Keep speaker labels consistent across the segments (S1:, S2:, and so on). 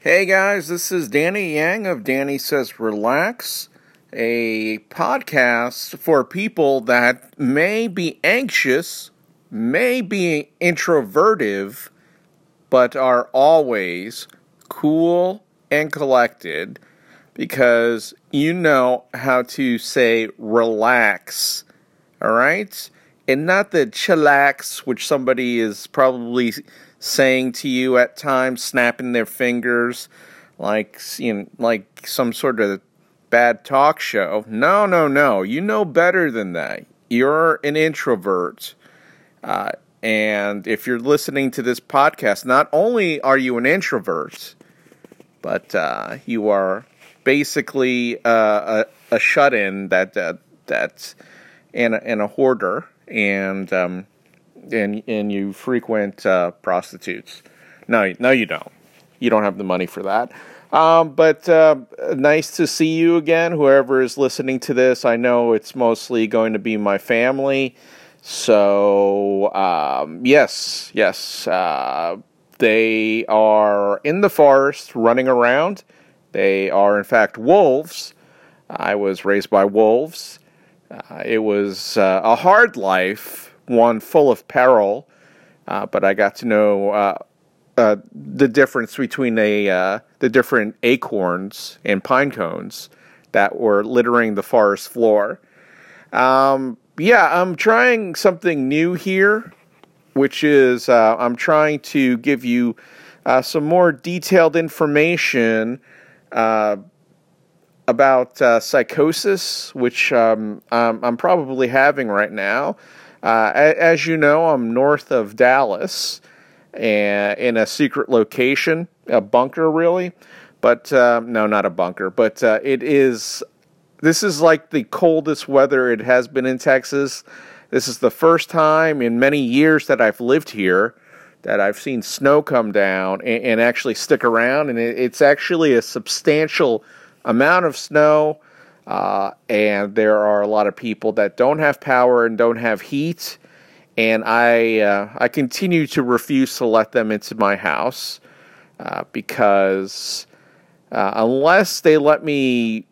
S1: Hey guys, this is Danny Yang of Danny Says Relax, a podcast for people that may be anxious, may be introvertive, but are always cool and collected because you know how to say relax, all right? And not the chillax, which somebody is probably saying to you at times, snapping their fingers like you know, like some sort of bad talk show. No, no, no. You know better than that. You're an introvert. Uh, and if you're listening to this podcast, not only are you an introvert, but uh, you are basically uh, a, a shut in that, that, that's and, and a hoarder. And um, and and you frequent uh, prostitutes. No, no, you don't. You don't have the money for that. Um, but uh, nice to see you again, whoever is listening to this. I know it's mostly going to be my family. So, um, yes, yes, uh, they are in the forest running around. They are, in fact, wolves. I was raised by wolves. Uh, it was uh, a hard life one full of peril, uh, but I got to know uh, uh, the difference between a uh, the different acorns and pine cones that were littering the forest floor. Um, yeah, I'm trying something new here, which is uh, I'm trying to give you uh, some more detailed information about psychosis, which um, I'm probably having right now. Uh, as you know, I'm north of Dallas and in a secret location, a bunker, really. But uh, no, not a bunker, but uh, it is. This is like the coldest weather it has been in Texas. This is the first time in many years that I've lived here that I've seen snow come down and, and actually stick around, and it, it's actually a substantial amount of snow. Uh, and there are a lot of people that don't have power and don't have heat. And I, uh, I continue to refuse to let them into my house uh, because uh, unless they let me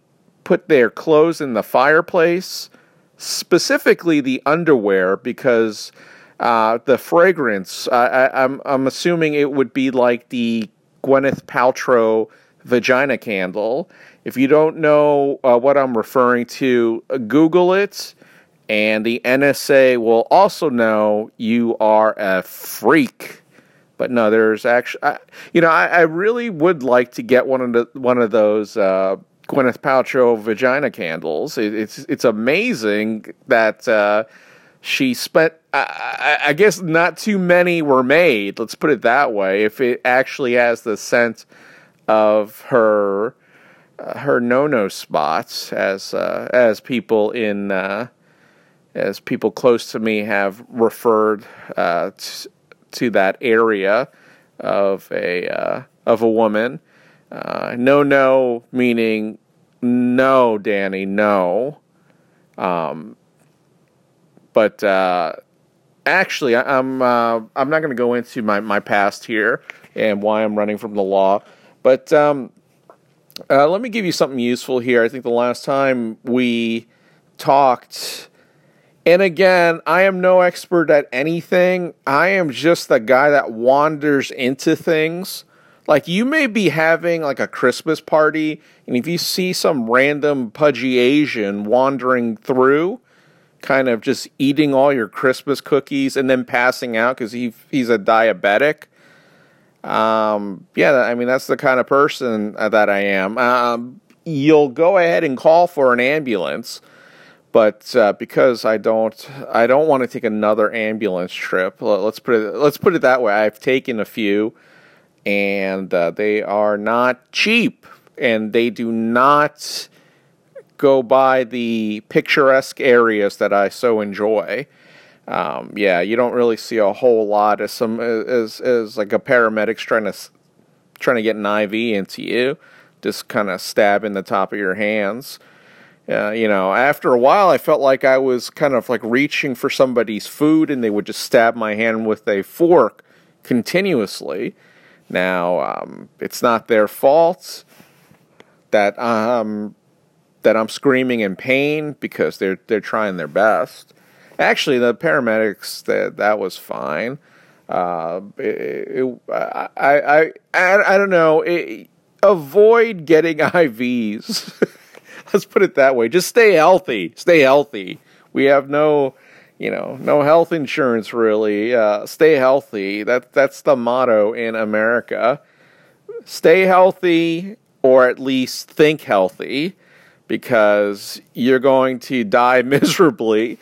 S1: put their clothes in the fireplace, specifically the underwear, because uh, the fragrance, I, I'm, I'm assuming it would be like the Gwyneth Paltrow vagina candle. If you don't know uh, what I'm referring to, uh, Google it, and the NSA will also know you are a freak. But no, there's actually, I, you know, I, I, really would like to get one of the one of those uh, Gwyneth Paltrow vagina candles. It, it's it's amazing that uh, she spent. I, I, guess not too many were made. Let's put it that way. If it actually has the scent of her her no-no spots as uh, as people in uh, as people close to me have referred uh, t- to that area of a uh, of a woman. Uh, no, no, meaning no, Danny, no. Um, but actually, I, am I'm, I'm not going to go into my, my past here and why I'm running from the law. But um, uh, let me give you something useful here. I think the last time we talked, and again, I am no expert at anything. I am just the guy that wanders into things. Like you may be having like a Christmas party, and if you see some random pudgy Asian wandering through, kind of just eating all your Christmas cookies and then passing out because he he's a diabetic um, yeah, I mean that's the kind of person that I am. Um, you'll go ahead and call for an ambulance, but uh, because I don't, I don't want to take another ambulance trip. Let's put it, let's put it that way. I've taken a few, and uh, they are not cheap, and they do not go by the picturesque areas that I so enjoy um, yeah, you don't really see a whole lot as some as as like a paramedic's trying to trying to get an IV into you, just kind of stabbing the top of your hands. Uh, you know, after a while, I felt like I was kind of like reaching for somebody's food, and they would just stab my hand with a fork continuously. Now, um, it's not their fault that um, that I'm screaming in pain because they're they're trying their best. Actually, the paramedics that that was fine. Uh, it, it, I, I, I I don't know. It, avoid getting IVs. Let's put it that way. Just stay healthy. Stay healthy. We have no, you know, no health insurance really. Uh, stay healthy. That that's the motto in America. Stay healthy, or at least think healthy, because you're going to die miserably.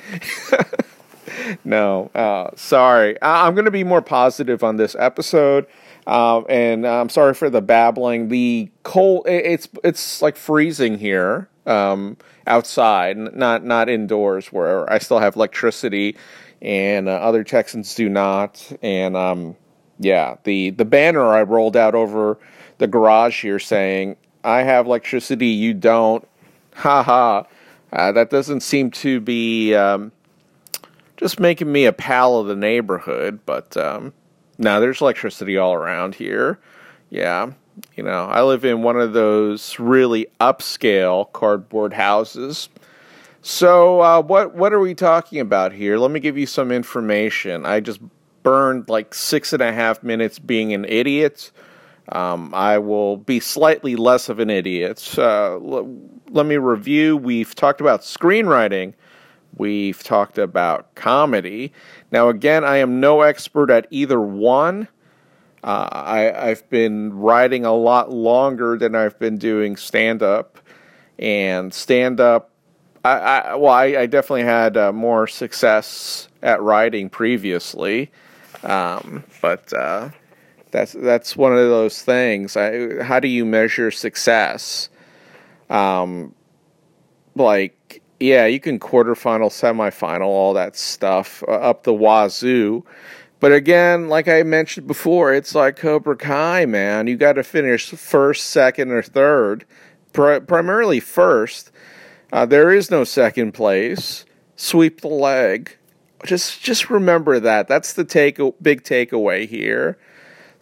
S1: no, uh, sorry. I- I'm going to be more positive on this episode. Um, and I'm sorry for the babbling. The cold, it's it's like freezing here um, outside, not not indoors, where I still have electricity, and uh, other Texans do not. And um, yeah, the the banner I rolled out over the garage here saying, "I have electricity, you don't." Ha ha. Uh, that doesn't seem to be um, just making me a pal of the neighborhood, but um, now there's electricity all around here. Yeah, you know, I live in one of those really upscale cardboard houses. So, uh, what what are we talking about here? Let me give you some information. I just burned like six and a half minutes being an idiot. Um, I will be slightly less of an idiot. Uh, l- let me review. We've talked about screenwriting. We've talked about comedy. Now, again, I am no expert at either one. Uh, I, I've been writing a lot longer than I've been doing stand up. And stand up, I, I, well, I, I definitely had uh, more success at writing previously. Um, but uh, that's that's one of those things. I, how do you measure success? Um, like, yeah, you can quarterfinal, semifinal, all that stuff uh, up the wazoo. But again, like I mentioned before, it's like Cobra Kai, man. You got to finish first, second, or third. Pri- primarily first. Uh, there is no second place. Sweep the leg. Just just remember that. That's the take big takeaway here.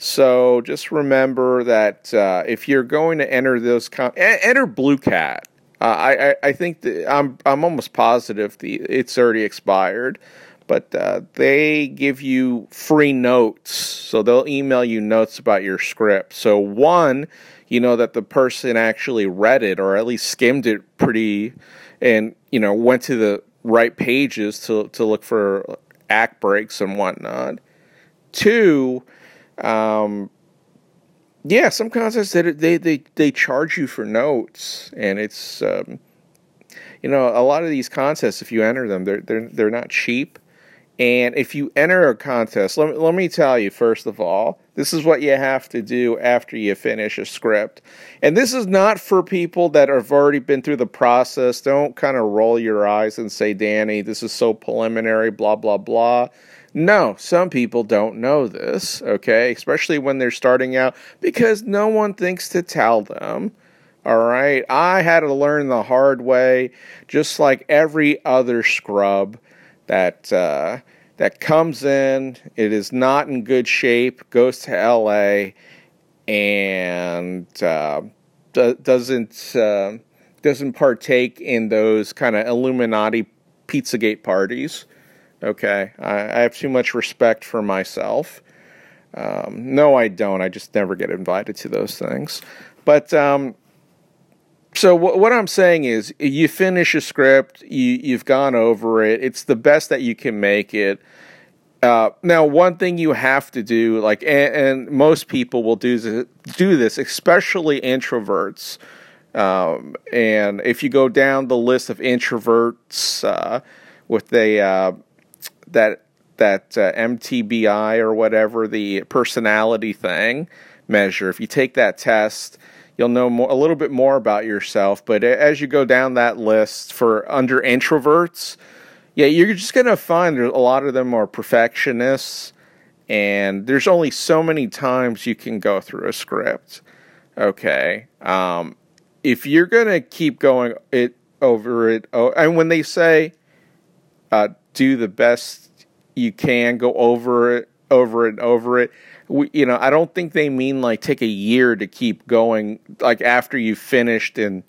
S1: So just remember that uh, if you're going to enter those con- enter Blue Cat. Uh, I, I, I think I'm I'm almost positive the it's already expired, but uh, they give you free notes, so they'll email you notes about your script. So one, you know that the person actually read it or at least skimmed it pretty, and you know went to the right pages to to look for act breaks and whatnot. Two, um, yeah, some contests they they they they charge you for notes, and it's um, you know a lot of these contests. If you enter them, they're they're they're not cheap. And if you enter a contest, let let me tell you first of all, this is what you have to do after you finish a script. And this is not for people that have already been through the process. Don't kind of roll your eyes and say, Danny, this is so preliminary, blah, blah, blah. No, some people don't know this, okay? Especially when they're starting out because no one thinks to tell them. All right. I had to learn the hard way, just like every other scrub that uh, that comes in. It is not in good shape. Goes to L.A. and uh, do, doesn't uh, doesn't partake in those kind of Illuminati Pizzagate parties. Okay, I, I, have too much respect for myself. Um, no, I don't. I just never get invited to those things. But um, so w- what I'm saying is, you finish a script, you you've gone over it. It's the best that you can make it. Uh, now, one thing you have to do, like, and, and most people will do this, do this, especially introverts. Um, and if you go down the list of introverts uh, with a uh, that that uh, MTBI or whatever the personality thing measure, if you take that test, you'll know more, a little bit more about yourself. But as you go down that list for under introverts, yeah, you're just going to find a lot of them are perfectionists, and there's only so many times you can go through a script. Okay. Um, if you're going to keep going it over it, oh, and when they say uh, do the best you can, go over it, over it, over it, we, you know, I don't think they mean like take a year to keep going, like after you've finished and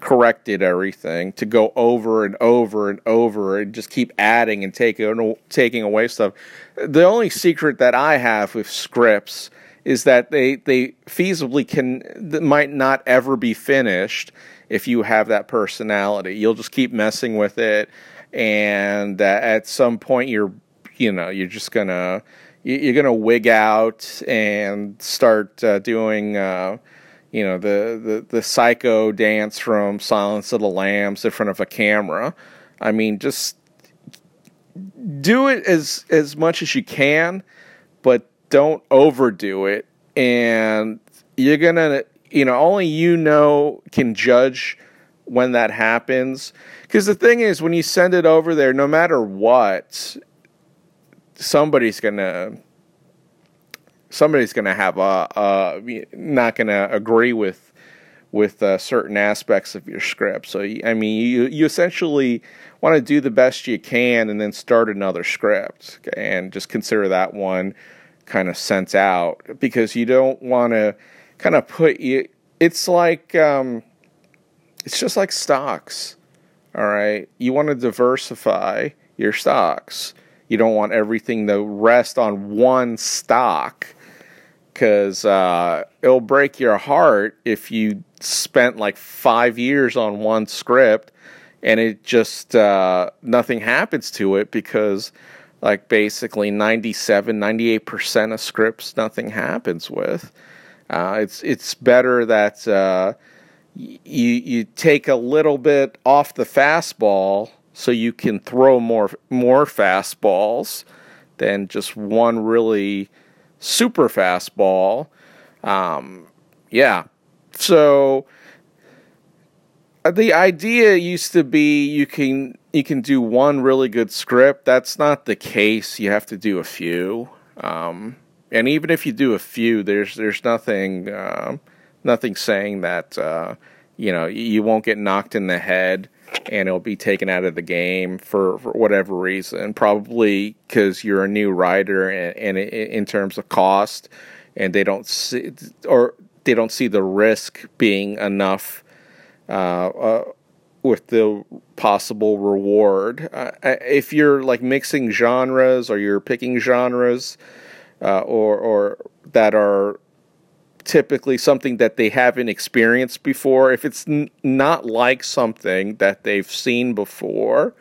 S1: corrected everything, to go over and over and over and just keep adding and taking taking away stuff. The only secret that I have with scripts is that they they feasibly can might not ever be finished if you have that personality. You'll just keep messing with it, and uh, at some point you're you know you're just gonna you're to wig out and start uh, doing, uh, you know, the, the, the psycho dance from Silence of the Lambs in front of a camera. I mean, just do it as as much as you can, but don't overdo it. And you're gonna, you know, only you know can judge when that happens. Because the thing is, when you send it over there, no matter what, somebody's gonna somebody's gonna have a, a not gonna agree with with uh, certain aspects of your script. So I mean, you you essentially want to do the best you can, and then start another script, and just consider that one kind of sent out because you don't want to kind of put you. It's like um, it's just like stocks. All right, you want to diversify your stocks. You don't want everything to rest on one stock because uh, it'll break your heart if you spent like five years on one script and it just uh, nothing happens to it because like basically 97 98% of scripts nothing happens with uh, it's it's better that uh, you you take a little bit off the fastball so you can throw more more fastballs than just one really super fastball. Um, yeah, so uh, the idea used to be you can you can do one really good script. That's not the case. You have to do a few. Um, and even if you do a few, there's there's nothing uh, nothing saying that uh, you know you won't get knocked in the head and it'll be taken out of the game for, for whatever reason. Probably because you're a new writer and, and in terms of cost, and they don't see or they don't see the risk being enough uh, uh, with the possible reward. Uh, if you're like mixing genres or you're picking genres uh, or or that are typically something that they haven't experienced before, if it's n- not like something that they've seen before,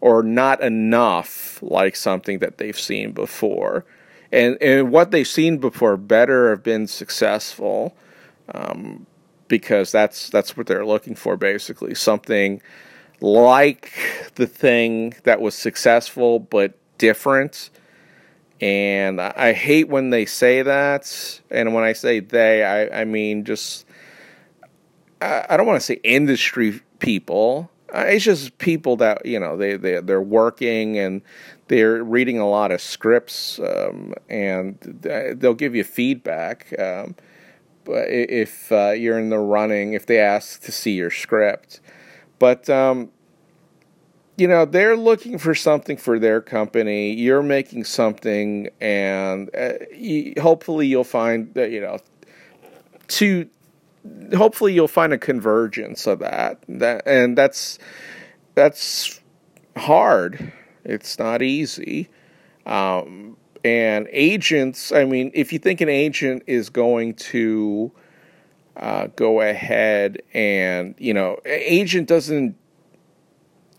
S1: or not enough like something that they've seen before, and and what they've seen before better have been successful, um, because that's that's what they're looking for basically. Something like the thing that was successful but different and I hate when they say that. And when I say they, I, I mean just, I, I don't want to say industry people. Uh, it's just people that, you know, they, they, they're working and they're reading a lot of scripts um, and they'll give you feedback. Um, but if uh, you're in the running, if they ask to see your script. But um, you know they're looking for something for their company. You're making something and uh, you, hopefully you'll find that you know to hopefully you'll find a convergence of that that and that's that's hard. It's not easy. Um, and agents i mean if you think an agent is going to uh, go ahead and you know agent doesn't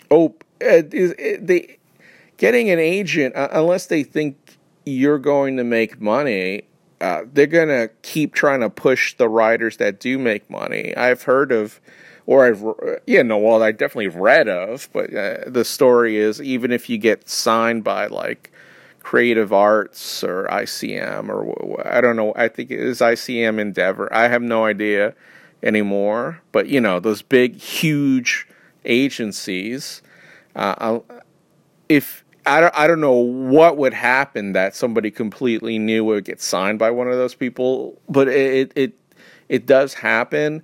S1: op- uh, they getting an agent uh, unless they think you're going to make money. Uh, they're going to keep trying to push the writers that do make money. I've heard of, or I've, yeah, no, well, I definitely read of, but uh, the story is even if you get signed by like Creative Arts or ICM or I don't know, I think it is ICM Endeavor. I have no idea anymore, but you know, those big, huge agencies uh, if I don't, I don't know what would happen that somebody completely new would get signed by one of those people, but it it it does happen.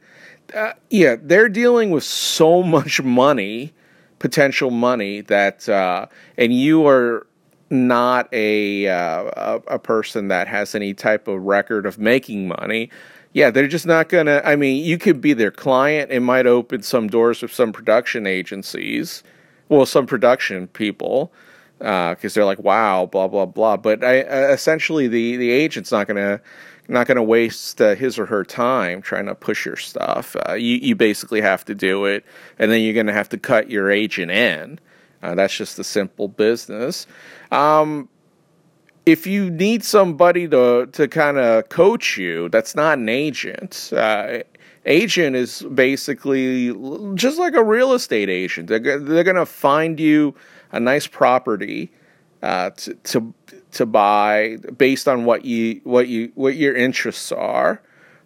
S1: Uh, yeah, they're dealing with so much money, potential money that, uh, and you are not a, uh, a, a person that has any type of record of making money, yeah, they're just not gonna. I mean, you could be their client. It might open some doors with some production agencies, well, some production people, because uh, they're like, wow, blah blah blah. But I, uh, essentially, the the agent's not gonna not gonna waste uh, his or her time trying to push your stuff. Uh, you you basically have to do it, and then you're gonna have to cut your agent in. Uh, that's just the simple business. Um, if you need somebody to to kind of coach you, that's not an agent. Uh, agent is basically just like a real estate agent. They're they're gonna find you a nice property uh, to to to buy based on what you what you what your interests are.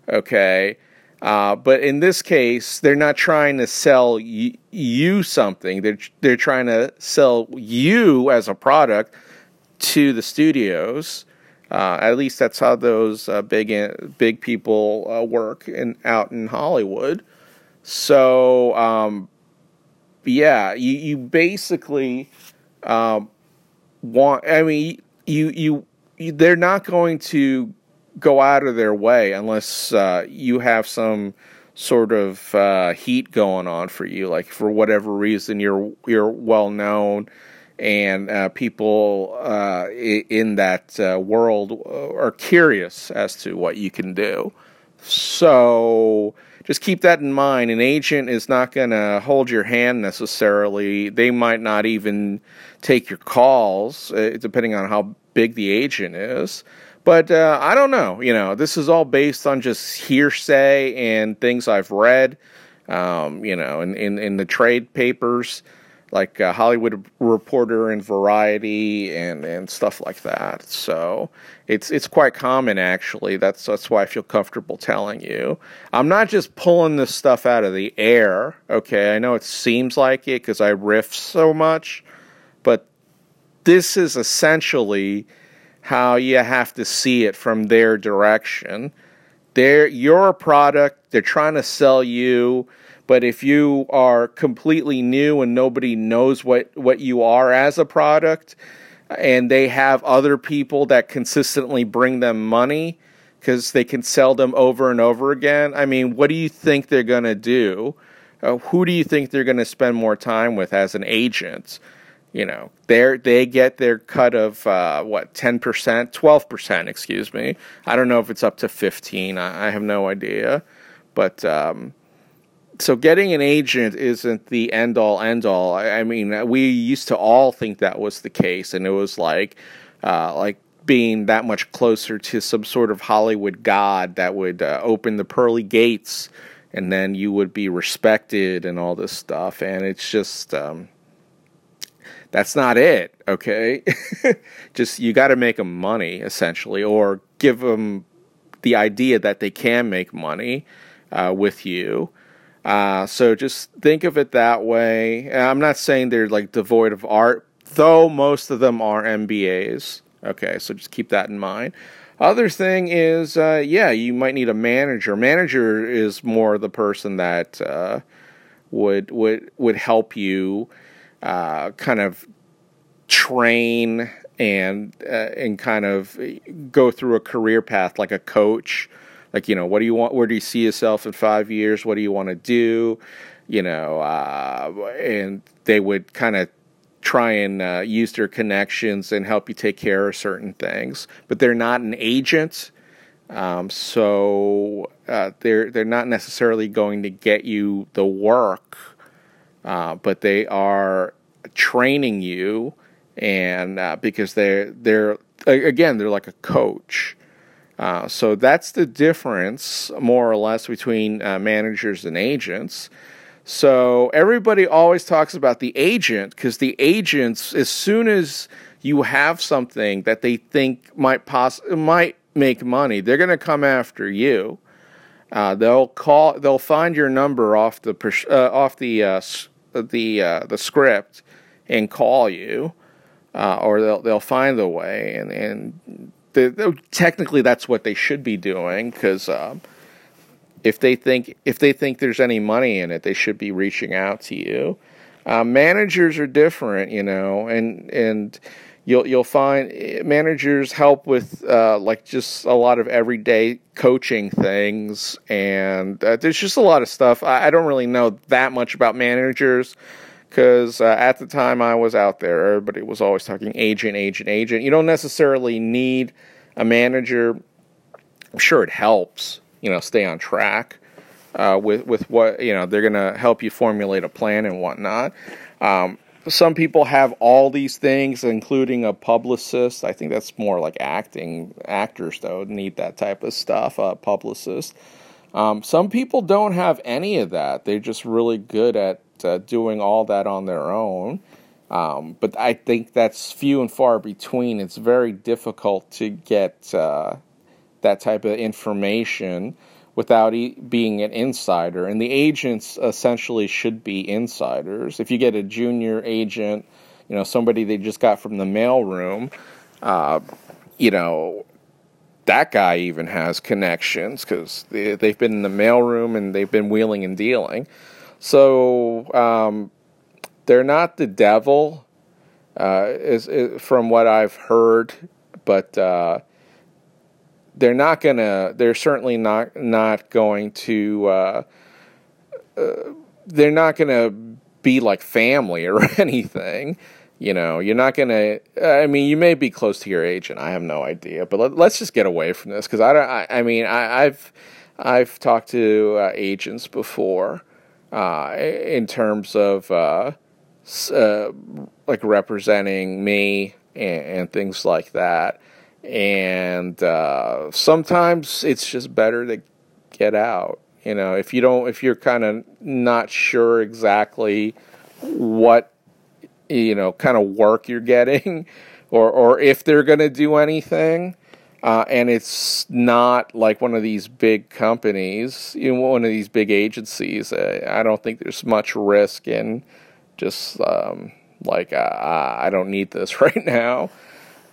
S1: Okay. Uh, but in this case, they're not trying to sell y- you something. They're they're trying to sell you as a product to the studios. Uh, at least that's how those uh, big big people uh, work in out in Hollywood. So um, yeah, you you basically um, want. I mean, you, you you they're not going to go out of their way unless uh, you have some sort of uh, heat going on for you. Like for whatever reason, you're you're well known and uh, people uh, in that uh, world are curious as to what you can do. So just keep that in mind. An agent is not going to hold your hand necessarily. They might not even take your calls, uh, depending on how big the agent is. But uh, I don't know. You know, this is all based on just hearsay and things I've read. Um, you know, in, in, in the trade papers like uh, Hollywood Reporter and Variety and, and stuff like that. So it's it's quite common actually. That's that's why I feel comfortable telling you. I'm not just pulling this stuff out of the air. Okay, I know it seems like it because I riff so much, but this is essentially how you have to see it from their direction. They're your product. They're trying to sell you but if you are completely new and nobody knows what, what you are as a product, and they have other people that consistently bring them money because they can sell them over and over again, I mean, what do you think they're going to do? Uh, who do you think they're going to spend more time with as an agent? You know, they they get their cut of uh, what ten percent, twelve percent, excuse me. I don't know if it's up to fifteen. I, I have no idea, but um, so getting an agent isn't the end all end all. I, I, mean, we used to all think that was the case, and it was like, uh, like being that much closer to some sort of Hollywood god that would uh, open the pearly gates, and then you would be respected and all this stuff. And it's just, um, that's not it. Okay, just you got to make them money essentially, or give them the idea that they can make money uh, with you uh, so just think of it that way. I'm not saying they're like devoid of art, though most of them are MBAs. Okay, so just keep that in mind. Other thing is, uh, yeah, you might need a manager. Manager is more the person that uh, would would would help you uh, kind of train and uh, and kind of go through a career path like a coach like, you know, what do you want? Where do you see yourself in five years? What do you want to do? You know, uh, and they would kind of try and uh, use their connections and help you take care of certain things. But they're not an agent, um, so uh, they're they're not necessarily going to get you the work, uh, but they are training you, and uh, because they're they're again they're like a coach. Uh, so that's the difference, more or less, between uh, managers and agents. So everybody always talks about the agent because the agents, as soon as you have something that they think might poss- might make money, they're going to come after you. Uh, they'll call. They'll find your number off the uh, off the uh, the uh, the script and call you, or they'll they'll find the way and and technically that's what they should be doing because um, if they think if they think there's any money in it, they should be reaching out to you. Uh, managers are different, you know, and and you'll you'll find eh, managers help with uh, like just a lot of everyday coaching things, and uh, there's just a lot of stuff. I, I, don't really know that much about managers because uh, at the time I was out there, everybody was always talking agent, agent, agent. You don't necessarily need a manager. I'm sure it helps, you know, stay on track. Uh, with with what you know, they're going to help you formulate a plan and whatnot. Um, some people have all these things, including a publicist. I think that's more like acting. Actors, though, need that type of stuff, a publicist. Um, some people don't have any of that. They're just really good at uh, doing all that on their own. Um, but I think that's few and far between. It's very difficult to get uh, that type of information without e- being an insider. And the agents essentially should be insiders. If you get a junior agent, you know, somebody they just got from the mailroom, uh, you know, that guy even has connections because they, have been in the mailroom and they've been wheeling and dealing. So um, they're not the devil, uh, is, is, from what I've heard, but uh, they're not gonna. They're certainly not not going to. Uh, uh, they're not gonna be like family or anything. You know, you're not gonna. I mean, you may be close to your agent. I have no idea, but let, us just get away from this because I don't. I, I mean, I, have I've talked to uh, agents before uh, in terms of uh, uh, like representing me and, and, things like that and uh, sometimes it's just better to get out. You know, if you don't, if you're kind of not sure exactly what you know kind of work you're getting, or or if they're going to do anything. Uh, and it's not like one of these big companies, you know, one of these big agencies. Uh, I don't think there's much risk in just um, like uh, I don't need this right now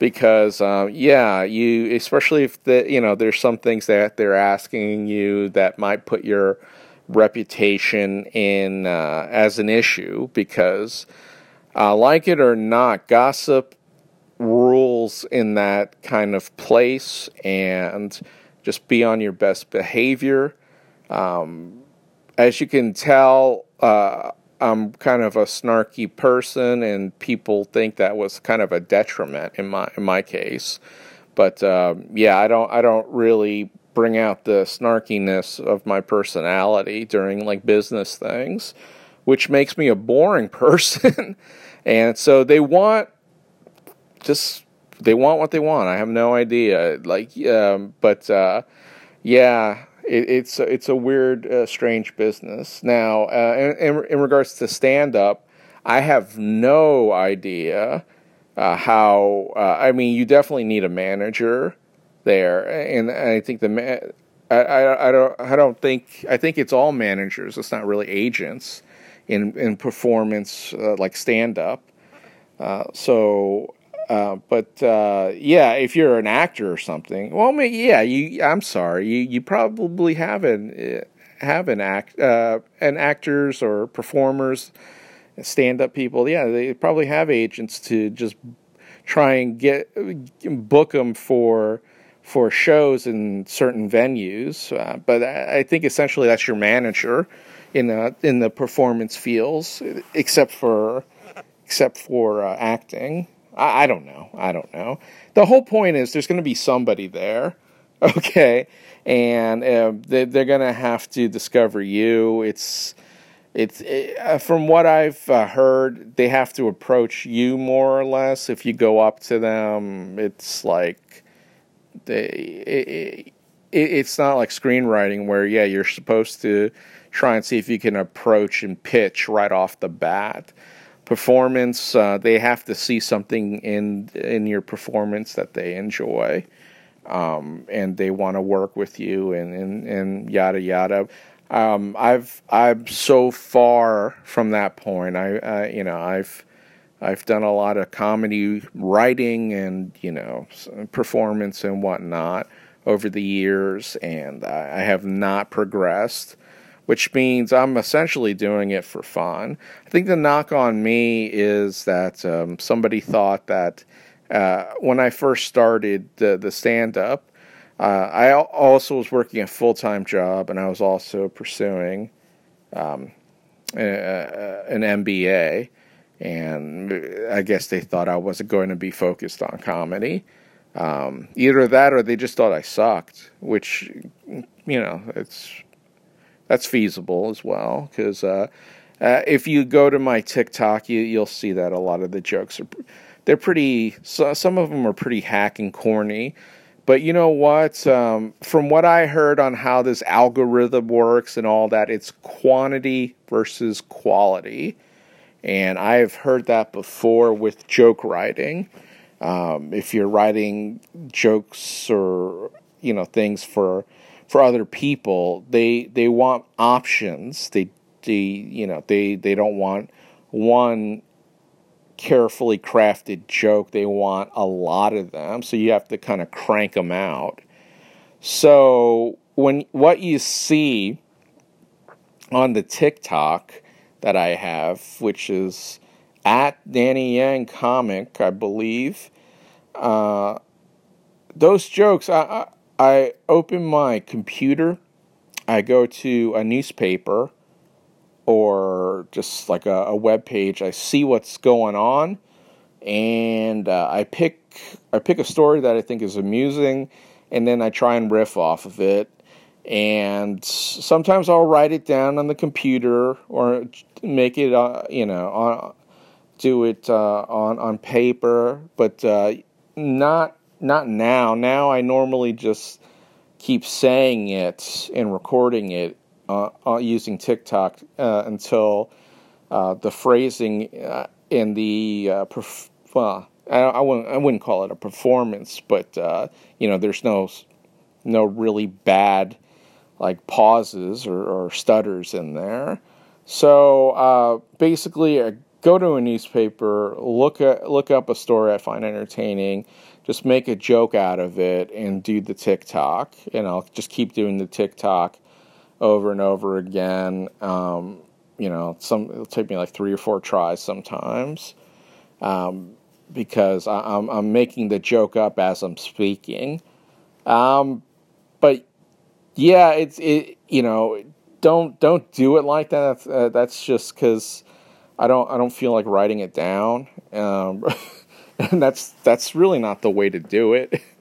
S1: because um, yeah, you especially if the you know there's some things that they're asking you that might put your reputation in uh, as an issue because uh, like it or not, gossip rules in that kind of place and just be on your best behavior. Um, as you can tell, uh, I'm kind of a snarky person, and people think that was kind of a detriment in my in my case. But uh, yeah, I don't I don't really bring out the snarkiness of my personality during like business things, which makes me a boring person. and so they want just they want what they want. I have no idea. Like, um, but uh, yeah, it, it's it's a weird, uh, strange business. Now, uh, in, in, regards to stand up, I have no idea uh, how. Uh, I mean, you definitely need a manager there, and I think the man. I, I, I don't I don't think I think it's all managers. It's not really agents in in performance uh, like stand up. Uh, so uh, but uh, yeah, if you're an actor or something, well, yeah, you. I'm sorry, you you probably have an uh, have an act uh, an actors or performers, stand up people. Yeah, they probably have agents to just try and get book them for for shows in certain venues. Uh, but I think essentially that's your manager in the in the performance fields, except for except for acting. I, I don't know. I don't know. The whole point is there's going to be somebody there, okay, and uh, they, they're going to have to discover you. It's it's it, uh, from what I've uh, heard, they have to approach you more or less. If you go up to them, it's like they. It, it, it's not like screenwriting where yeah you're supposed to try and see if you can approach and pitch right off the bat performance. Uh, they have to see something in in your performance that they enjoy, um, and they want to work with you, and and, and yada yada. Um, I've I'm so far from that point. I, I you know I've I've done a lot of comedy writing and you know performance and whatnot over the years, and I have not progressed which means I'm essentially doing it for fun. I think the knock on me is that um, somebody thought that uh, when I first started the the stand up, uh, I also was working a full time job, and I was also pursuing um, a, an MBA. And I guess they thought I wasn't going to be focused on comedy. Um, either that, or they just thought I sucked, which you know it's that's feasible as well because uh, uh, if you go to my TikTok, you, you'll see that a lot of the jokes are they're pretty. So, some of them are pretty hack and corny. But you know what? Um, from what I heard on how this algorithm works and all that, it's quantity versus quality. And I've heard that before with joke writing. Um, if you're writing jokes or you know things for for other people, they they want options. They they you know they they don't want one carefully crafted joke. They want a lot of them, so you have to kind of crank them out. So when what you see on the TikTok that I have, which is at Danny Yang Comic, I believe, uh, those jokes. I, I open my computer. I go to a newspaper or just like a, a web page. I see what's going on, and uh, I pick I pick a story that I think is amusing, and then I try and riff off of it. And sometimes I'll write it down on the computer or make it, uh, you know, on, do it uh, on on paper, but uh, not not now. Now I normally just keep saying it and recording it uh, uh, using TikTok uh, until uh, the phrasing uh, the uh, perf- I, I, wouldn't I wouldn't call it a performance, but you know, there's no no really bad like pauses or, or stutters in there. So basically, I go to a newspaper, look at look up a story I find entertaining, just make a joke out of it, and do the TikTok. And I'll just keep doing the TikTok over and over again. Um, you know, some it'll take me like three or four tries sometimes, um, because I, am I'm, I'm making the joke up as I'm speaking. Um, but yeah, it's it. You know, don't don't do it like that. That's, uh, that's just because I don't I don't feel like writing it down. And that's that's really not the way to do it.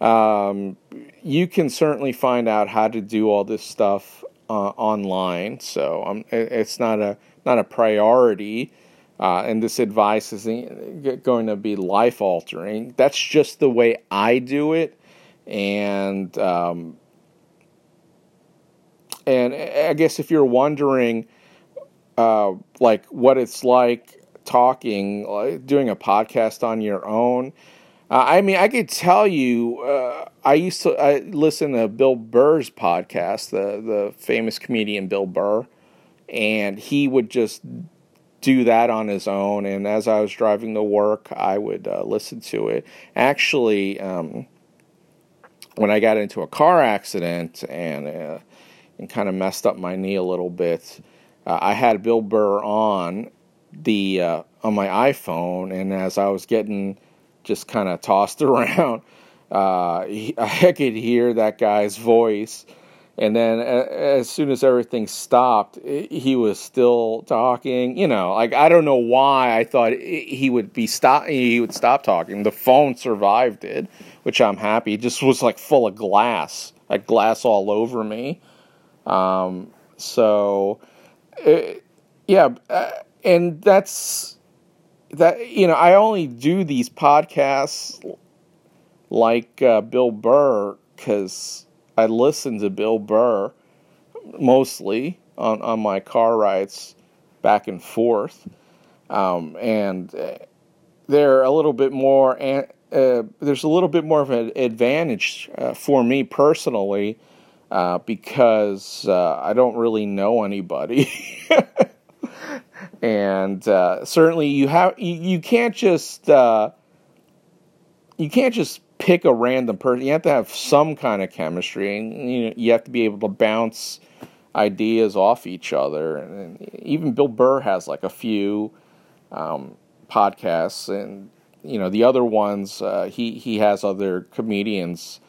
S1: Um, you can certainly find out how to do all this stuff uh, online. So um, it's not a not a priority. Uh, and this advice isn't going to be life altering. That's just the way I do it, and um, and I guess if you're wondering, uh, like what it's like talking, like doing a podcast on your own, uh, I mean, I could tell you, uh, I used to I listen to Bill Burr's podcast, the the famous comedian Bill Burr, and he would just do that on his own. And as I was driving to work, I would uh, listen to it. Actually, um, when I got into a car accident and uh, and kind of messed up my knee a little bit, uh, I had Bill Burr on the uh, on my iPhone, and as I was getting just kind of tossed around. Uh, he, I could hear that guy's voice. And then as soon as everything stopped, he was still talking. You know, like I don't know why I thought he would be stop. He would stop talking. The phone survived it, which I'm happy. It just was like full of glass, like glass all over me. Um, so, uh, yeah, uh, and that's that you know I only do these podcasts like uh, Bill Burr because I listen to Bill Burr mostly on on my car rides back and forth, um, and uh, they're a little bit more. Uh, there's a little bit more of an advantage uh, for me personally uh, because uh, I don't really know anybody. and uh, certainly you have you, you can't just uh, you can't just pick a random person. You have to have some kind of chemistry, and you know you have to be able to bounce ideas off each other. And even Bill Burr has like a few um, podcasts, and you know the other ones uh, he he has other comedians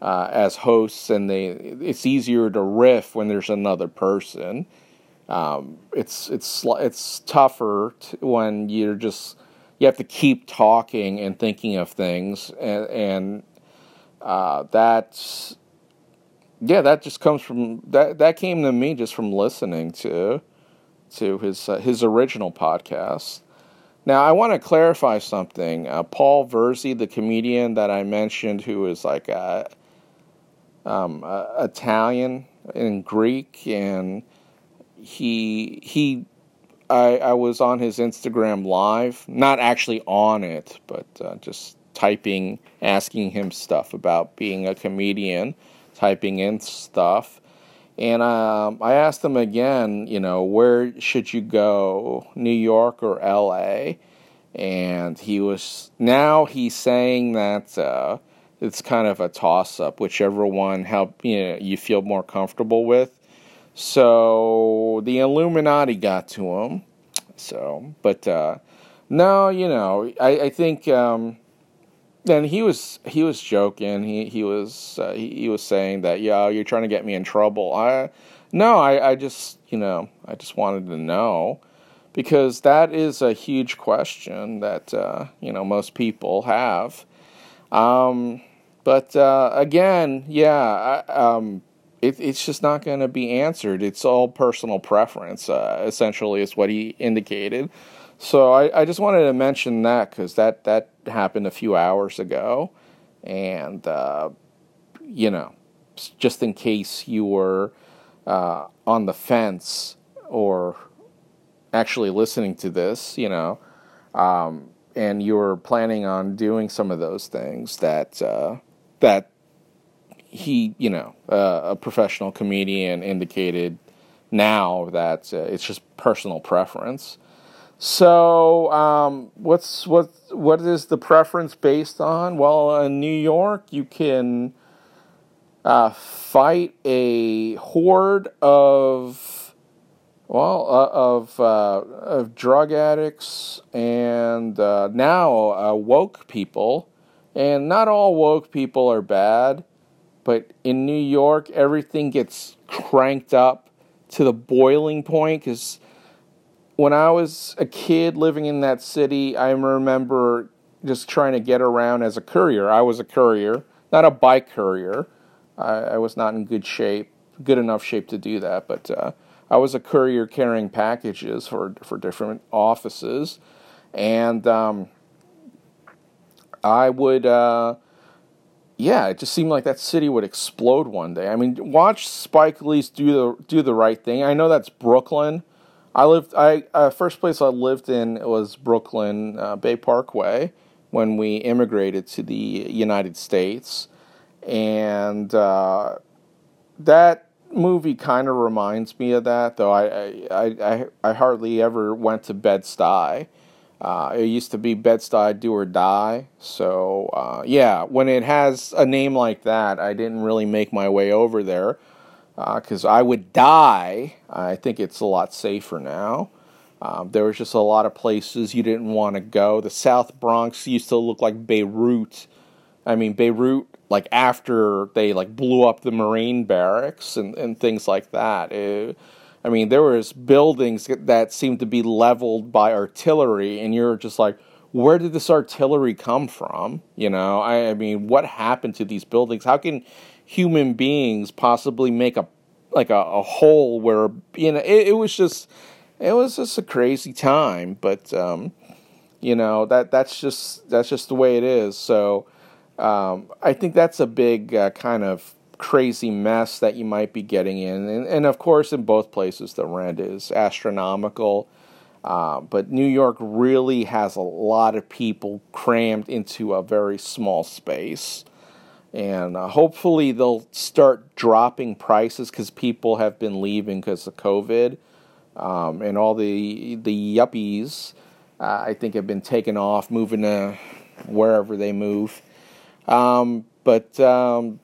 S1: uh, as hosts, and they it's easier to riff when there's another person. Um, it's it's it's tougher to, when you're just you have to keep talking and thinking of things, and, and uh, that's yeah, that just comes from that. That came to me just from listening to to his uh, his original podcast. Now, I want to clarify something. Uh, Paul Virzi, the comedian that I mentioned, who is like a, um, a Italian and Greek, and he he, I I was on his Instagram live, not actually on it, but uh, just typing, asking him stuff about being a comedian, typing in stuff. And um, I asked him again, you know, where should you go, New York or LA? And he was, now he's saying that uh, it's kind of a toss up, whichever one help, you, know, you feel more comfortable with. So the Illuminati got to him. So, but uh, no, you know, I, I think. Um, and he was he was joking. He he was uh, he, he, was saying that yeah, you're trying to get me in trouble. I no, I I just you know I just wanted to know because that is a huge question that uh, you know most people have. Um, but uh, again, yeah, I, um, it, it's just not going to be answered. It's all personal preference. Uh, essentially, is what he indicated. So I, I just wanted to mention that because that, that happened a few hours ago. And, uh, you know, just in case you were uh, on the fence or actually listening to this, you know, um, and you were planning on doing some of those things that, uh, that he, you know, uh, a professional comedian indicated now that uh, it's just personal preference. So, um, what's what what is the preference based on? Well, in New York, you can uh, fight a horde of well uh, of uh, of drug addicts and uh, now woke people. And not all woke people are bad, but in New York, everything gets cranked up to the boiling point because when I was a kid living in that city, I remember just trying to get around as a courier. I was a courier, not a bike courier. I, I was not in good shape, good enough shape to do that, but uh, I was a courier carrying packages for for different offices, and um, I would. Uh, yeah, it just seemed like that city would explode one day. I mean, watch Spike Lee do the do the right thing. I know that's Brooklyn, I lived. I uh, first place I lived in was Brooklyn uh, Bay Parkway when we immigrated to the United States, and uh, that movie kind of reminds me of that. Though I I, I, I hardly ever went to Bed Stuy. Uh, it used to be Bed Stuy Do or Die. So uh, yeah, when it has a name like that, I didn't really make my way over there because uh, I would die. I think it's a lot safer now. Um, there was just a lot of places you didn't want to go. The South Bronx used to look like Beirut. I mean, Beirut, like after they like blew up the Marine barracks and, and things like that. It, I mean, there was buildings that seemed to be leveled by artillery, and you're just like, where did this artillery come from? You know, I, I mean, what happened to these buildings? How can human beings possibly make a like a, a hole where you know it, it, was just it was just a crazy time but um, you know that that's just that's just the way it is so um, i think that's a big uh, kind of crazy mess that you might be getting in. And, and of course in both places the rent is astronomical. Uh, but New York really has a lot of people crammed into a very small space. And uh, hopefully they'll start dropping prices because people have been leaving because of COVID, um, and all the the yuppies uh, I think have been taken off, moving to wherever they move. Um, but um,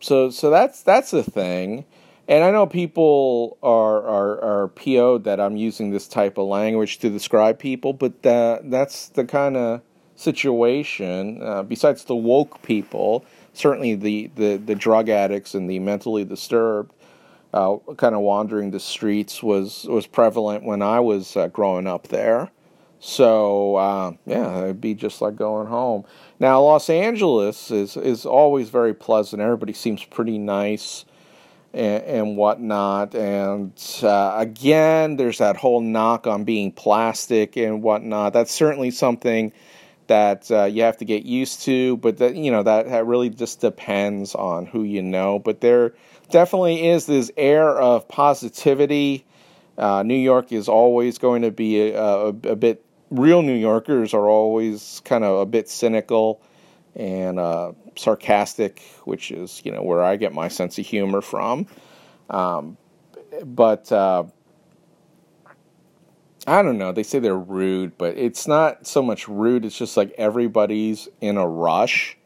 S1: so so that's that's the thing, and I know people are are are PO'd that I'm using this type of language to describe people, but uh, that's the kind of situation, uh, besides the woke people, certainly the, the, the drug addicts and the mentally disturbed, uh, kind of wandering the streets was was prevalent when I was uh, growing up there. So uh, yeah, it'd be just like going home. Now Los Angeles is is always very pleasant. Everybody seems pretty nice and, whatnot. And uh, again, there's that whole knock on being plastic and whatnot. That's certainly something that uh, you have to get used to. But that you know that, that really just depends on who you know. But there definitely is this air of positivity. Uh, New York is always going to be a, a, a, bit. Real New Yorkers are always kind of a bit cynical and uh, sarcastic, which is you know where I get my sense of humor from. Um, but uh, I don't know. They say they're rude, but it's not so much rude. It's just like everybody's in a rush.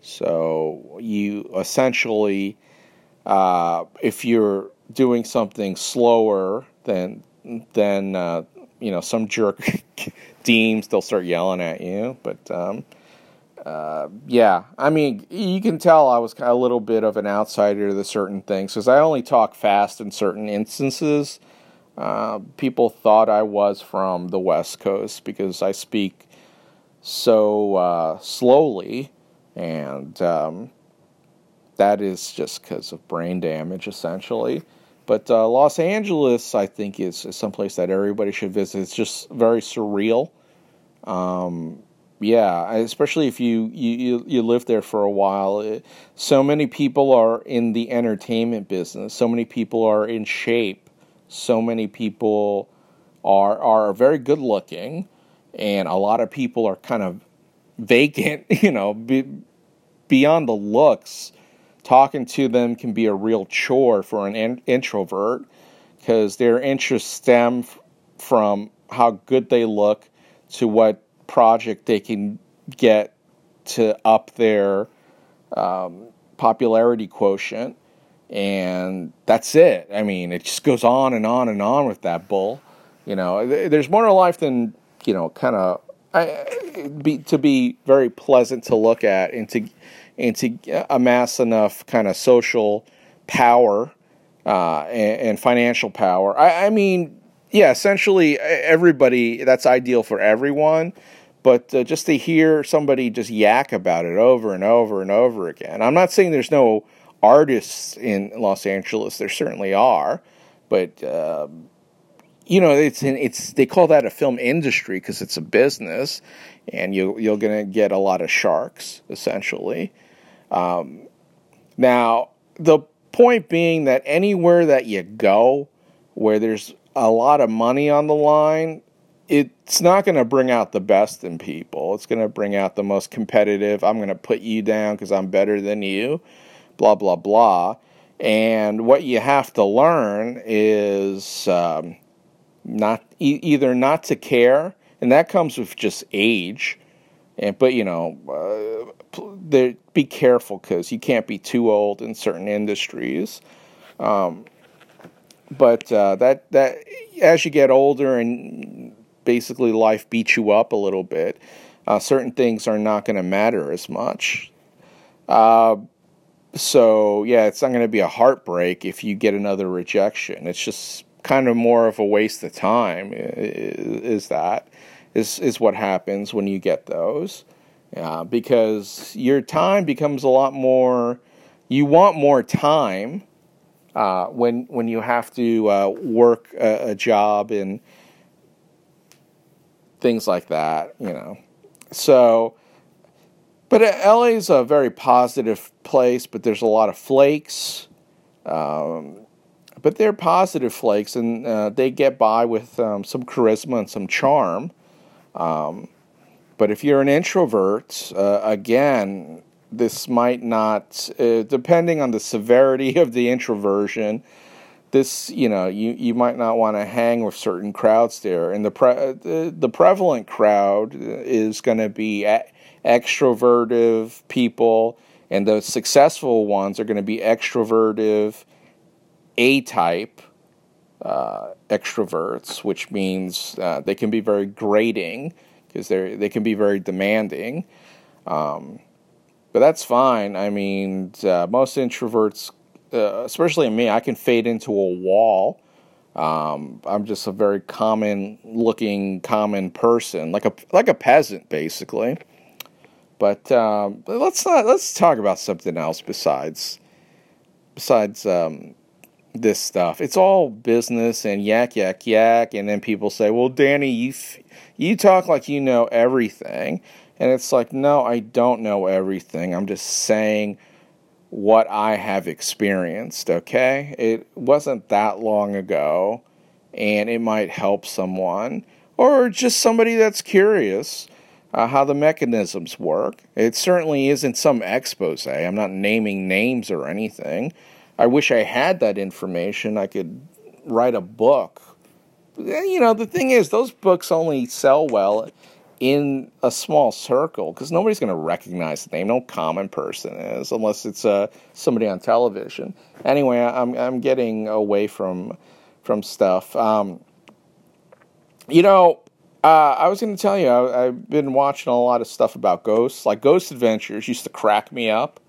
S1: So you essentially, uh, if you're doing something slower than than uh, you know some jerk deems, they'll start yelling at you. But um, uh, yeah, I mean, you can tell I was a little bit of an outsider to certain things because I only talk fast in certain instances. Uh, people thought I was from the West Coast because I speak so uh, slowly, and um, that is just because of brain damage, essentially. But uh, Los Angeles, I think, is, is someplace that everybody should visit. It's just very surreal. Um, yeah, especially if you, you you live there for a while. It, so many people are in the entertainment business. So many people are in shape so many people are are very good looking, and a lot of people are kind of vacant. You know, be, beyond the looks, talking to them can be a real chore for an in- introvert because their interests stem f- from how good they look to what project they can get to up their um, popularity quotient and that's it. I mean, it just goes on and on and on with that bull. You know, there's more to life than you know, kind of be to be very pleasant to look at and to and to amass enough kind of social power uh, and, and, financial power. I, I, mean, yeah, essentially everybody. That's ideal for everyone. But uh, just to hear somebody just yak about it over and over and over again. I'm not saying there's no artists in Los Angeles. There certainly are, but uh, you know, it's it's they call that a film industry because it's a business, and you you're going to get a lot of sharks essentially. Um, now, the point being that anywhere that you go, where there's a lot of money on the line, it's not going to bring out the best in people. It's going to bring out the most competitive. I'm going to put you down because I'm better than you blah, blah, blah. And what you have to learn is um, not e- either not to care, and that comes with just age. And but you know, uh, be careful because you can't be too old in certain industries. Um, but uh, that that as you get older and basically life beats you up a little bit, uh, certain things are not going to matter as much. Uh, so yeah, it's not going to be a heartbreak if you get another rejection. It's just kind of more of a waste of time. Is that is is what happens when you get those? Yeah, because your time becomes a lot more. You want more time uh, when when you have to uh, work a, a job and things like that. You know, so but LA is a very positive place, but there's a lot of flakes. Um, but they're positive flakes, and uh, they get by with um, some charisma and some charm. Um, but if you're an introvert, uh, again, this might not, uh, depending on the severity of the introversion, this you know you, you might not want to hang with certain crowds there, and the pre- the, the prevalent crowd is going to be at, extrovertive people, and the successful ones are going to be extrovertive A type uh, extroverts, which means uh, they can be very grating because they they can be very demanding. Um, but that's fine. I mean, uh, most introverts, uh, especially me, I can fade into a wall. Um, I'm just a very common looking, common person, like a like a peasant, basically. But um, let's not let's talk about something else besides besides um, this stuff. It's all business and yak yak yak, and then people say, "Well, Danny, you you talk like you know everything," and it's like, no, I don't know everything. I'm just saying what I have experienced. Okay, it wasn't that long ago, and it might help someone or just somebody that's curious uh, how the mechanisms work. It certainly isn't some expose. I'm not naming names or anything. I wish I had that information. I could write a book. You know, the thing is, those books only sell well in a small circle because nobody's going to recognize the name. No common person is, unless it's uh, somebody on television. Anyway, I'm I'm getting away from from stuff. Um, you know, uh, I was going to tell you, I, have been watching a lot of stuff about ghosts. Like Ghost Adventures used to crack me up.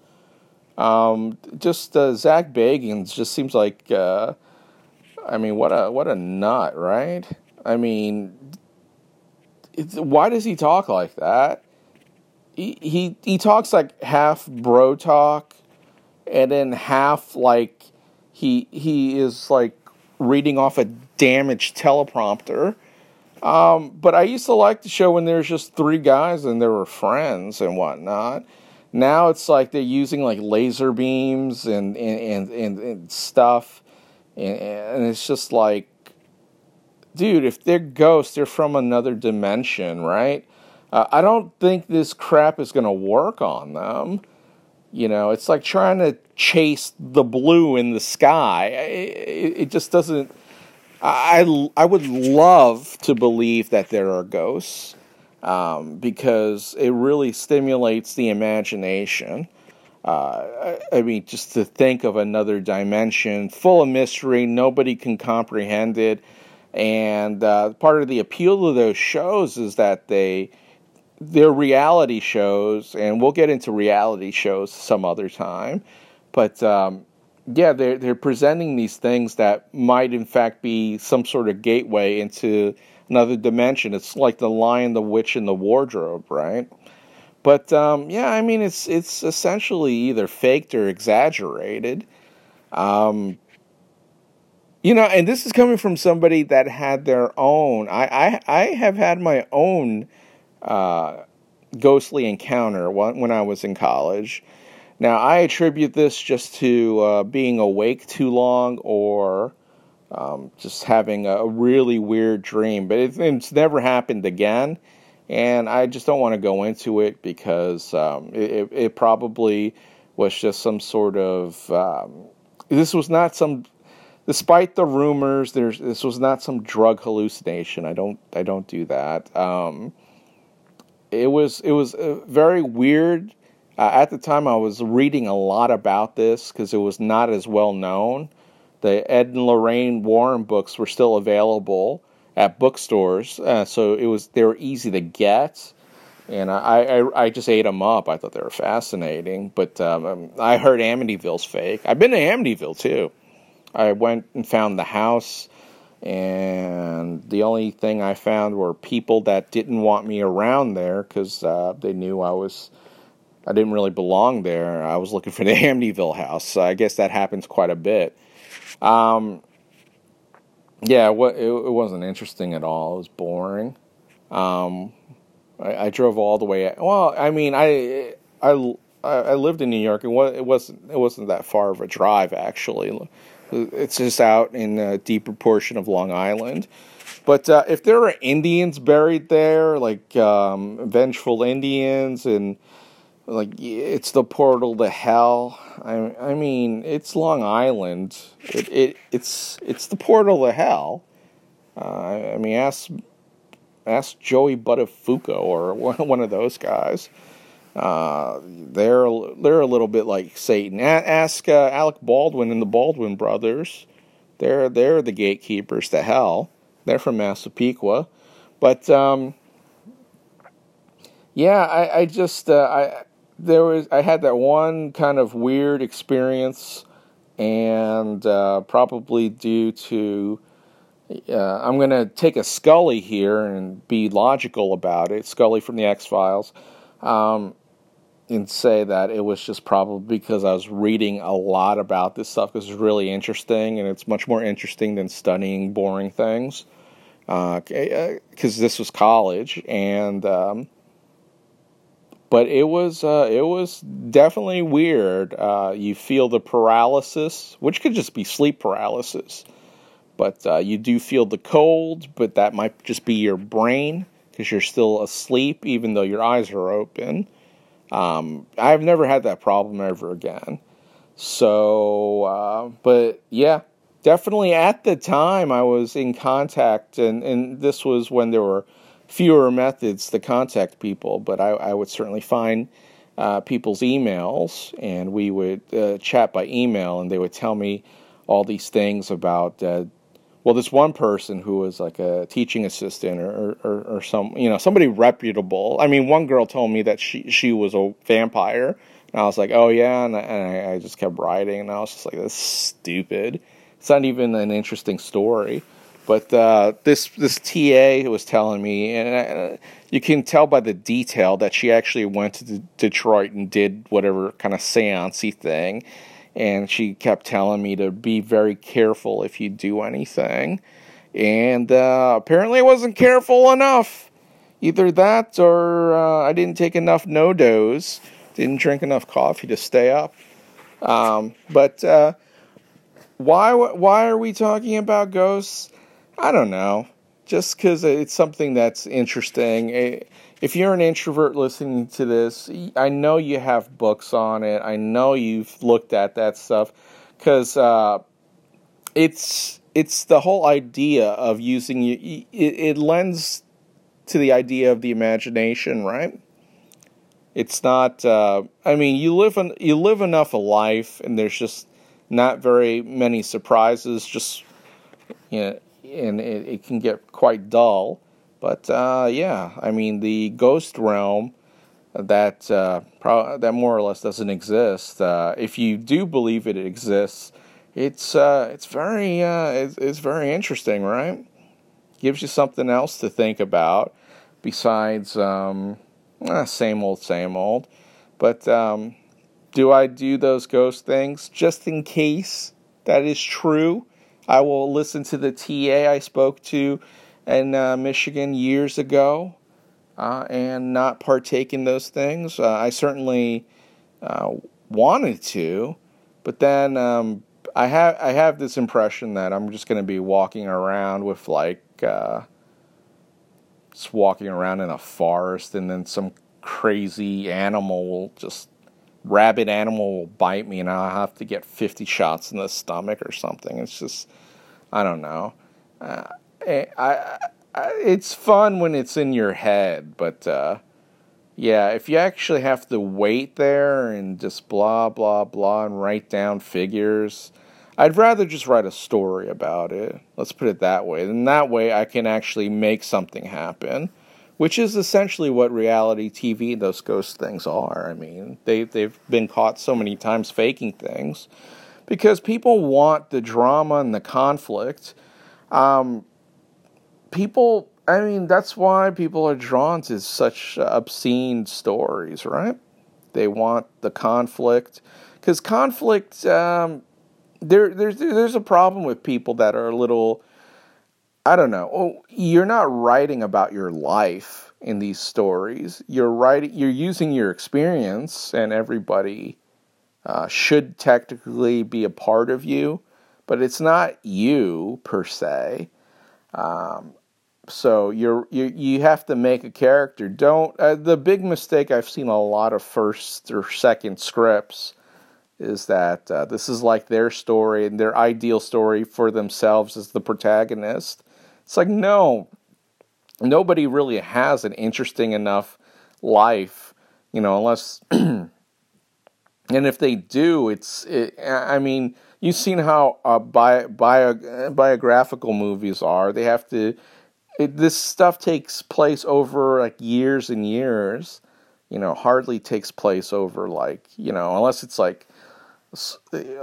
S1: Um, just uh, Zak Bagans just seems like, uh, I mean, what a what a nut, right? I mean, why does he talk like that? He, he he talks like half bro talk, and then half like he he is like reading off a damaged teleprompter um, but I used to like the show when there's just three guys and there were friends and whatnot. Now it's like they're using like laser beams and and and, and stuff, and, and it's just like, dude, if they're ghosts, they're from another dimension, right? Uh, I don't think this crap is going to work on them. You know, it's like trying to chase the blue in the sky. It, it just doesn't I, I would love to believe that there are ghosts um, because it really stimulates the imagination. Uh, I, I, mean, just to think of another dimension full of mystery, nobody can comprehend it. And uh, part of the appeal of those shows is that they they're reality shows, and we'll get into reality shows some other time. But um, yeah, they're they're presenting these things that might in fact be some sort of gateway into another dimension. It's like the Lion, the Witch, and the Wardrobe, right? But um, yeah, I mean, it's it's essentially either faked or exaggerated. Um, you know, and this is coming from somebody that had their own. I I, I have had my own uh, ghostly encounter when I was in college. Now, I attribute this just to uh, being awake too long or um, just having a really weird dream, but it, it's never happened again. And I just don't want to go into it because um, it, it, probably was just some sort of. Um, this was not some. Despite the rumors, there's this was not some drug hallucination. I don't I don't do that. Um, it was it was very weird uh, at the time, I was reading a lot about this because it was not as well known. The Ed and Lorraine Warren books were still available at bookstores, uh, so it was they were easy to get, and I, I, I just ate them up. I thought they were fascinating, but um, um, I heard Amityville's fake. I've been to Amityville too. I went and found the house, and the only thing I found were people that didn't want me around there because uh, they knew I was I didn't really belong there. I was looking for the Amityville house. So I guess that happens quite a bit. Um, yeah, it, it, wasn't interesting at all. It was boring. Um, I, I, drove all the way. Well, I mean, I, I, I lived in New York. and it wasn't it wasn't that far of a drive actually. It's just out in a deeper portion of Long Island. But uh, if there are Indians buried there, like um, vengeful Indians and like it's the portal to hell. I I mean, it's Long Island. It, it it's it's the portal to hell. Uh, I mean, ask ask Joey Buttafuoco or one of those guys. Uh, they're they're a little bit like Satan. ask uh, Alec Baldwin and the Baldwin brothers. They're they're the gatekeepers to hell. They're from Massapequa, but um, yeah, I, I just uh, I there was I had that one kind of weird experience, and uh, probably due to uh, I'm going to take a Scully here and be logical about it. Scully from the X Files. Um, and say that it was just probably because I was reading a lot about this stuff because it's really interesting and it's much more interesting than studying boring things. Because uh, this was college and um, but it was uh, it was definitely weird. Uh, you feel the paralysis, which could just be sleep paralysis, but uh, you do feel the cold. But that might just be your brain because you're still asleep, even though your eyes are open. Um, I've never had that problem ever again. So, uh, but yeah, definitely at the time I was in contact, and, and this was when there were fewer methods to contact people, but I, I would certainly find uh, people's emails and we would uh, chat by email and they would tell me all these things about uh, well this one person who was like a teaching assistant or, or, or, some you know somebody reputable. I mean one girl told me that she she was a vampire and i was like oh yeah and, I, and I, just kept writing and i was just like that's stupid. It's not even an interesting story but uh, this this TA was telling me, and uh, you can tell by the detail that she actually went to D- Detroit and did whatever kind of seancey thing, and she kept telling me to be very careful if you do anything, and uh, apparently I wasn't careful enough. Either that, or uh, I didn't take enough NoDoz, didn't drink enough coffee to stay up. Um, but uh, why why are we talking about ghosts? I don't know. Just because it's something that's interesting. If you're an introvert listening to this, I know you have books on it. I know you've looked at that stuff because uh, it's it's the whole idea of using it, it lends to the idea of the imagination, right? It's not. Uh, I mean, you live in, you live enough a life, and there's just not very many surprises. Just you know, and it, it can get quite dull. But uh, yeah, I mean the ghost realm that uh, pro- that more or less doesn't exist. Uh, if you do believe it exists, it's uh, it's very uh, it's, it's, very interesting, right? Gives you something else to think about besides um, eh, same old, same old. But um, do I do those ghost things just in case that is true? I will listen to the TA I spoke to in uh, Michigan years ago uh, and not partake in those things. Uh, I certainly uh, wanted to, but then um, I have I have this impression that I'm just going to be walking around with like uh, just walking around in a forest, and then some crazy animal will just rabid animal will bite me and I'll have to get 50 shots in the stomach or something. It's just, I don't know. Uh, eh, I, I, it's fun when it's in your head, but uh, yeah, if you actually have to wait there and just blah, blah, blah and write down figures, I'd rather just write a story about it. Let's put it that way. And that way I can actually make something happen which is essentially what reality TV those ghost things are. I mean, they they've been caught so many times faking things because people want the drama and the conflict. Um, people, I mean, that's why people are drawn to such obscene stories, right? They want the conflict because conflict. Um, there, there's there's a problem with people that are a little I don't know. Oh, you're not writing about your life in these stories. You're writing. You're using your experience, and everybody uh, should technically be a part of you, but it's not you per se. Um, so you're you you have to make a character. Don't uh, the big mistake I've seen a lot of first or second scripts is that uh, this is like their story and their ideal story for themselves as the protagonist it's like, no, nobody really has an interesting enough life, you know, unless, and if they do, it's, it, I mean, you've seen how uh, bio, bio, biographical movies are. They have to it, this stuff takes place over like years and years. You know, hardly takes place over like you know, unless it's like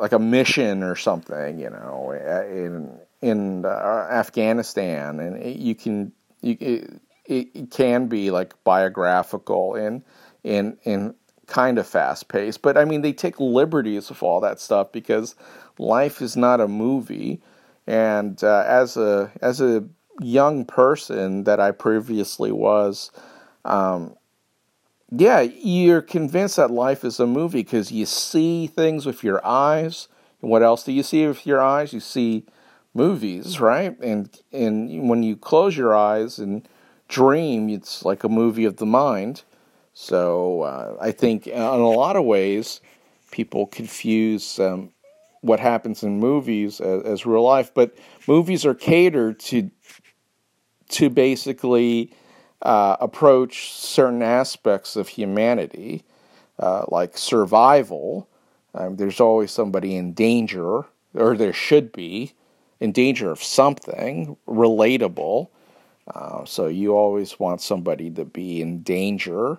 S1: like a mission or something. You know, in in uh, Afghanistan, and it, you can you, it, it can be like biographical and in in kind of fast paced. But I mean, they take liberties with all that stuff because life is not a movie. And uh, as a as a young person that I previously was, um, yeah, you're convinced that life is a movie because you see things with your eyes. And what else do you see with your eyes? You see movies, right? And and when you close your eyes and dream, it's like a movie of the mind. So uh, I think in a lot of ways, people confuse um, what happens in movies as, as, real life. But movies are catered to to basically uh, approach certain aspects of humanity, uh, like survival. Um, there's always somebody in danger, or there should be, in danger of something relatable. Uh, so you always want somebody to be in danger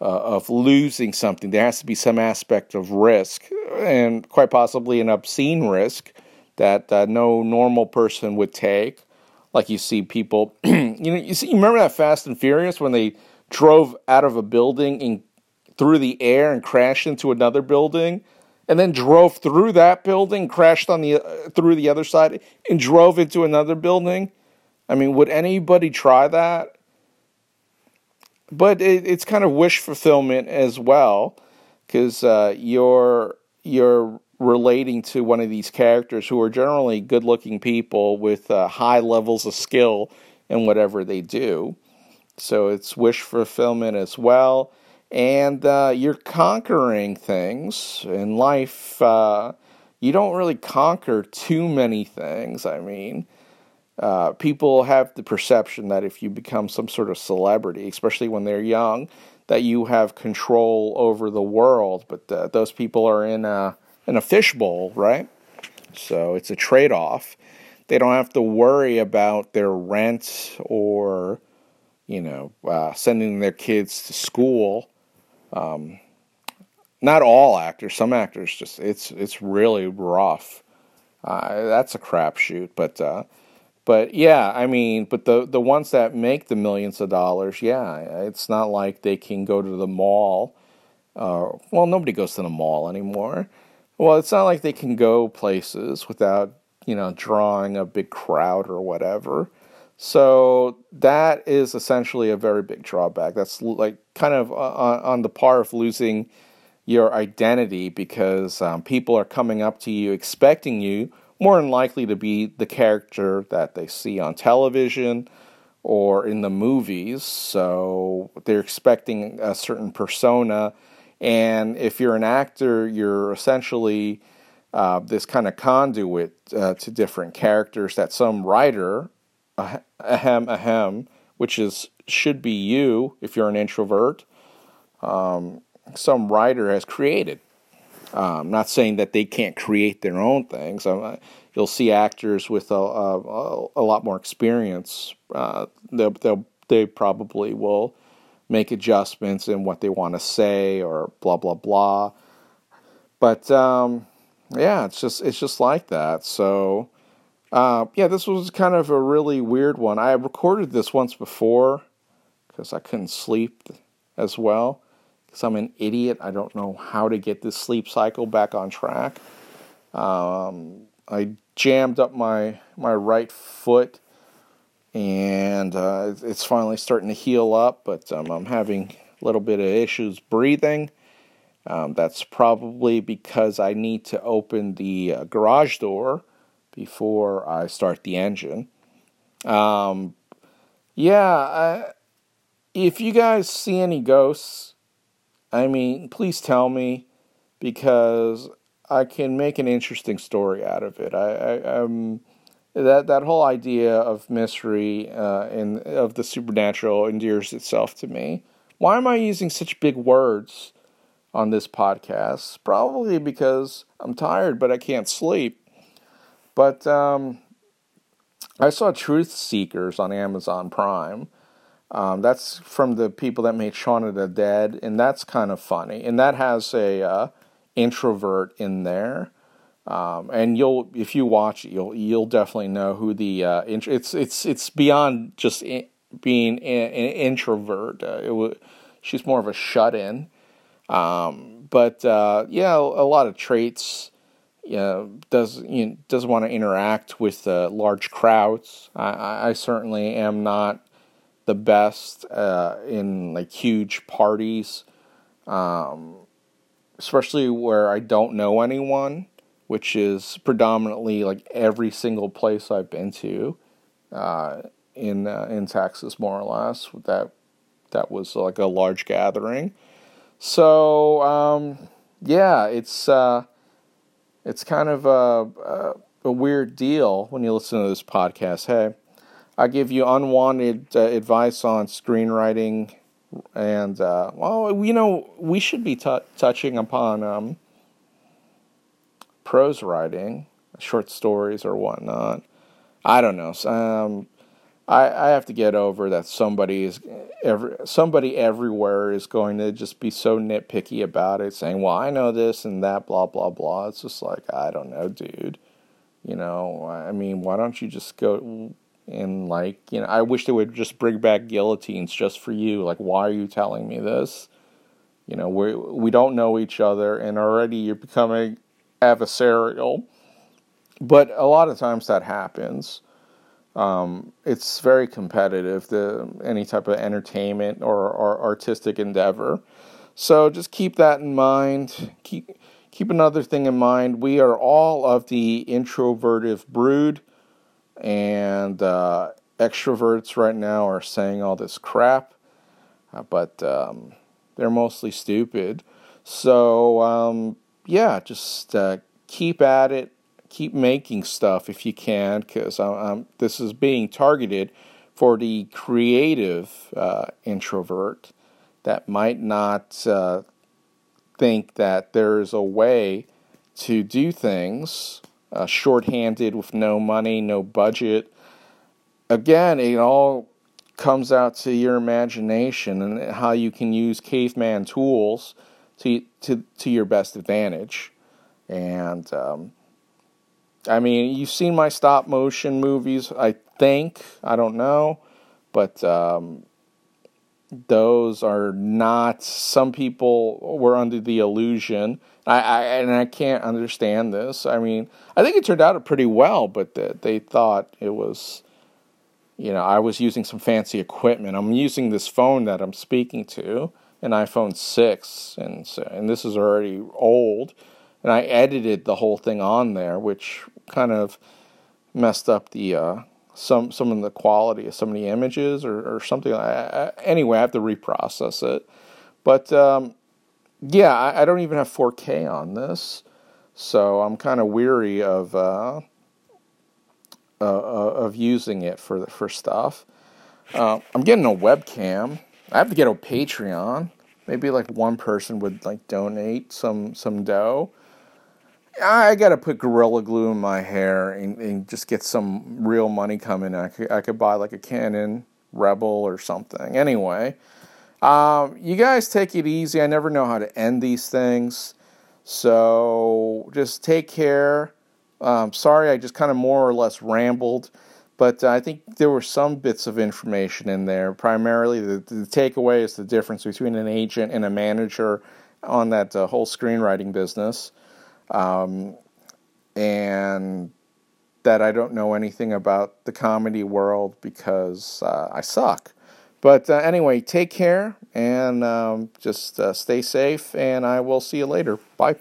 S1: uh, of losing something. There has to be some aspect of risk, and quite possibly an obscene risk that uh, no normal person would take. Like you see people, you know, you see, you remember that Fast and Furious when they drove out of a building and through the air and crashed into another building, and then drove through that building, crashed on the uh, through the other side, and drove into another building. I mean, would anybody try that? But it, it's kind of wish fulfillment as well, because uh, you're you're relating to one of these characters who are generally good-looking people with uh, high levels of skill in whatever they do. So it's wish fulfillment as well, and uh, you're conquering things in life. Uh, you don't really conquer too many things. I mean uh, people have the perception that if you become some sort of celebrity, especially when they're young, that you have control over the world. But uh, those people are in a in a fishbowl, right? So it's a trade off. They don't have to worry about their rent or, you know, uh, sending their kids to school. Um, not all actors. Some actors just it's it's really rough. Uh, that's a crapshoot, but uh, but yeah, I mean, but the the ones that make the millions of dollars, yeah, it's not like they can go to the mall. Uh, well, nobody goes to the mall anymore. Well, it's not like they can go places without you know drawing a big crowd or whatever. So that is essentially a very big drawback. That's like kind of on, on the par of losing your identity because um, people are coming up to you expecting you more than likely to be the character that they see on television or in the movies. So they're expecting a certain persona. And if you're an actor, you're essentially uh, this kind of conduit uh, to different characters that some writer, ahem, ahem, which is should be you if you're an introvert, um, some writer has created. Um, not saying that they can't create their own things. Um, you'll see actors with a, a, a lot more experience. Uh, they'll, they probably will make adjustments in what they want to say or blah blah blah. But um, yeah, it's just it's just like that. So uh, yeah, this was kind of a really weird one. I recorded this once before because I couldn't sleep as well because I'm an idiot. I don't know how to get this sleep cycle back on track. Um, I jammed up my my right foot, and uh, it's finally starting to heal up. But um, I'm having a little bit of issues breathing. Um, that's probably because I need to open the uh, garage door before I start the engine. Um, yeah, if you guys see any ghosts, I mean, please tell me because I can make an interesting story out of it. I, I um, that that whole idea of mystery uh, and of the supernatural endears itself to me. Why am I using such big words on this podcast? Probably because I'm tired, but I can't sleep. But um, I saw Truth Seekers on Amazon Prime. Um, that's from the people that made Shaun of the Dead, and that's kind of funny. And that has a uh, introvert in there. Um, and you'll, if you watch it, you'll you'll definitely know who the uh, it's it's it's beyond just in, being an, introvert. Uh, it was, she's more of a shut in. Um, but uh, yeah, a lot of traits. Know, does you know, doesn't want to interact with uh, large crowds. I, I, certainly am not the best uh, in like huge parties, um, especially where I don't know anyone which is predominantly like every single place I've been to uh, in uh, in Texas, more or less. That that was like a large gathering. So um, yeah, it's uh, it's kind of a, a, a, weird deal when you listen to this podcast. Hey, I give you unwanted uh, advice on screenwriting, and uh, well, you know, we should be t- touching upon. Um, prose writing, short stories or whatnot. I don't know. Um, I I have to get over that somebody is every somebody everywhere is going to just be so nitpicky about it, saying, "Well, I know this and that, blah blah blah." It's just like I don't know, dude. You know, I mean, why don't you just go and like, you know, I wish they would just bring back guillotines just for you. Like, why are you telling me this? You know, we we don't know each other, and already you're becoming adversarial. But a lot of times that happens. Um, it's very competitive, the, any type of entertainment or, or artistic endeavor. So just keep that in mind. Keep keep another thing in mind. We are all of the introverted brood, and uh, extroverts right now are saying all this crap, uh, but um, they're mostly stupid. So um, yeah, just uh, keep at it, keep making stuff if you can, because this is being targeted for the creative uh, introvert that might not uh, think that there's a way to do things uh, shorthanded with no money, no budget. Again, it all comes out to your imagination and how you can use caveman tools to to to your best advantage. And um, I mean, you've seen my stop motion movies. I think I don't know, but um, those are not. Some people were under the illusion. I, I and I can't understand this. I mean, I think it turned out pretty well, but the, they thought it was you know, I was using some fancy equipment. I'm using this phone that I'm speaking to, an iPhone 6, and so, and this is already old, and I edited the whole thing on there, which kind of messed up the uh, some some of the quality of some of the images or, or something. Like anyway, I have to reprocess it, but um, yeah, I, I, don't even have 4K on this, so I'm kind of weary of uh, uh, uh, of using it for for stuff. Uh, I'm getting a webcam I have to get a Patreon. Maybe like one person would like donate some some dough. I got to put Gorilla Glue in my hair and, and, just get some real money coming. I could, I could buy like a Canon Rebel or something. Anyway, um, you guys take it easy. I never know how to end these things. So just take care. Um, sorry, I just kind of more or less rambled. But I think there were some bits of information in there. Primarily, the, the takeaway is the difference between an agent and a manager on that uh, whole screenwriting business. Um, and that I don't know anything about the comedy world because uh, I suck. But uh, anyway, take care and um, just uh, stay safe, and I will see you later. Bye.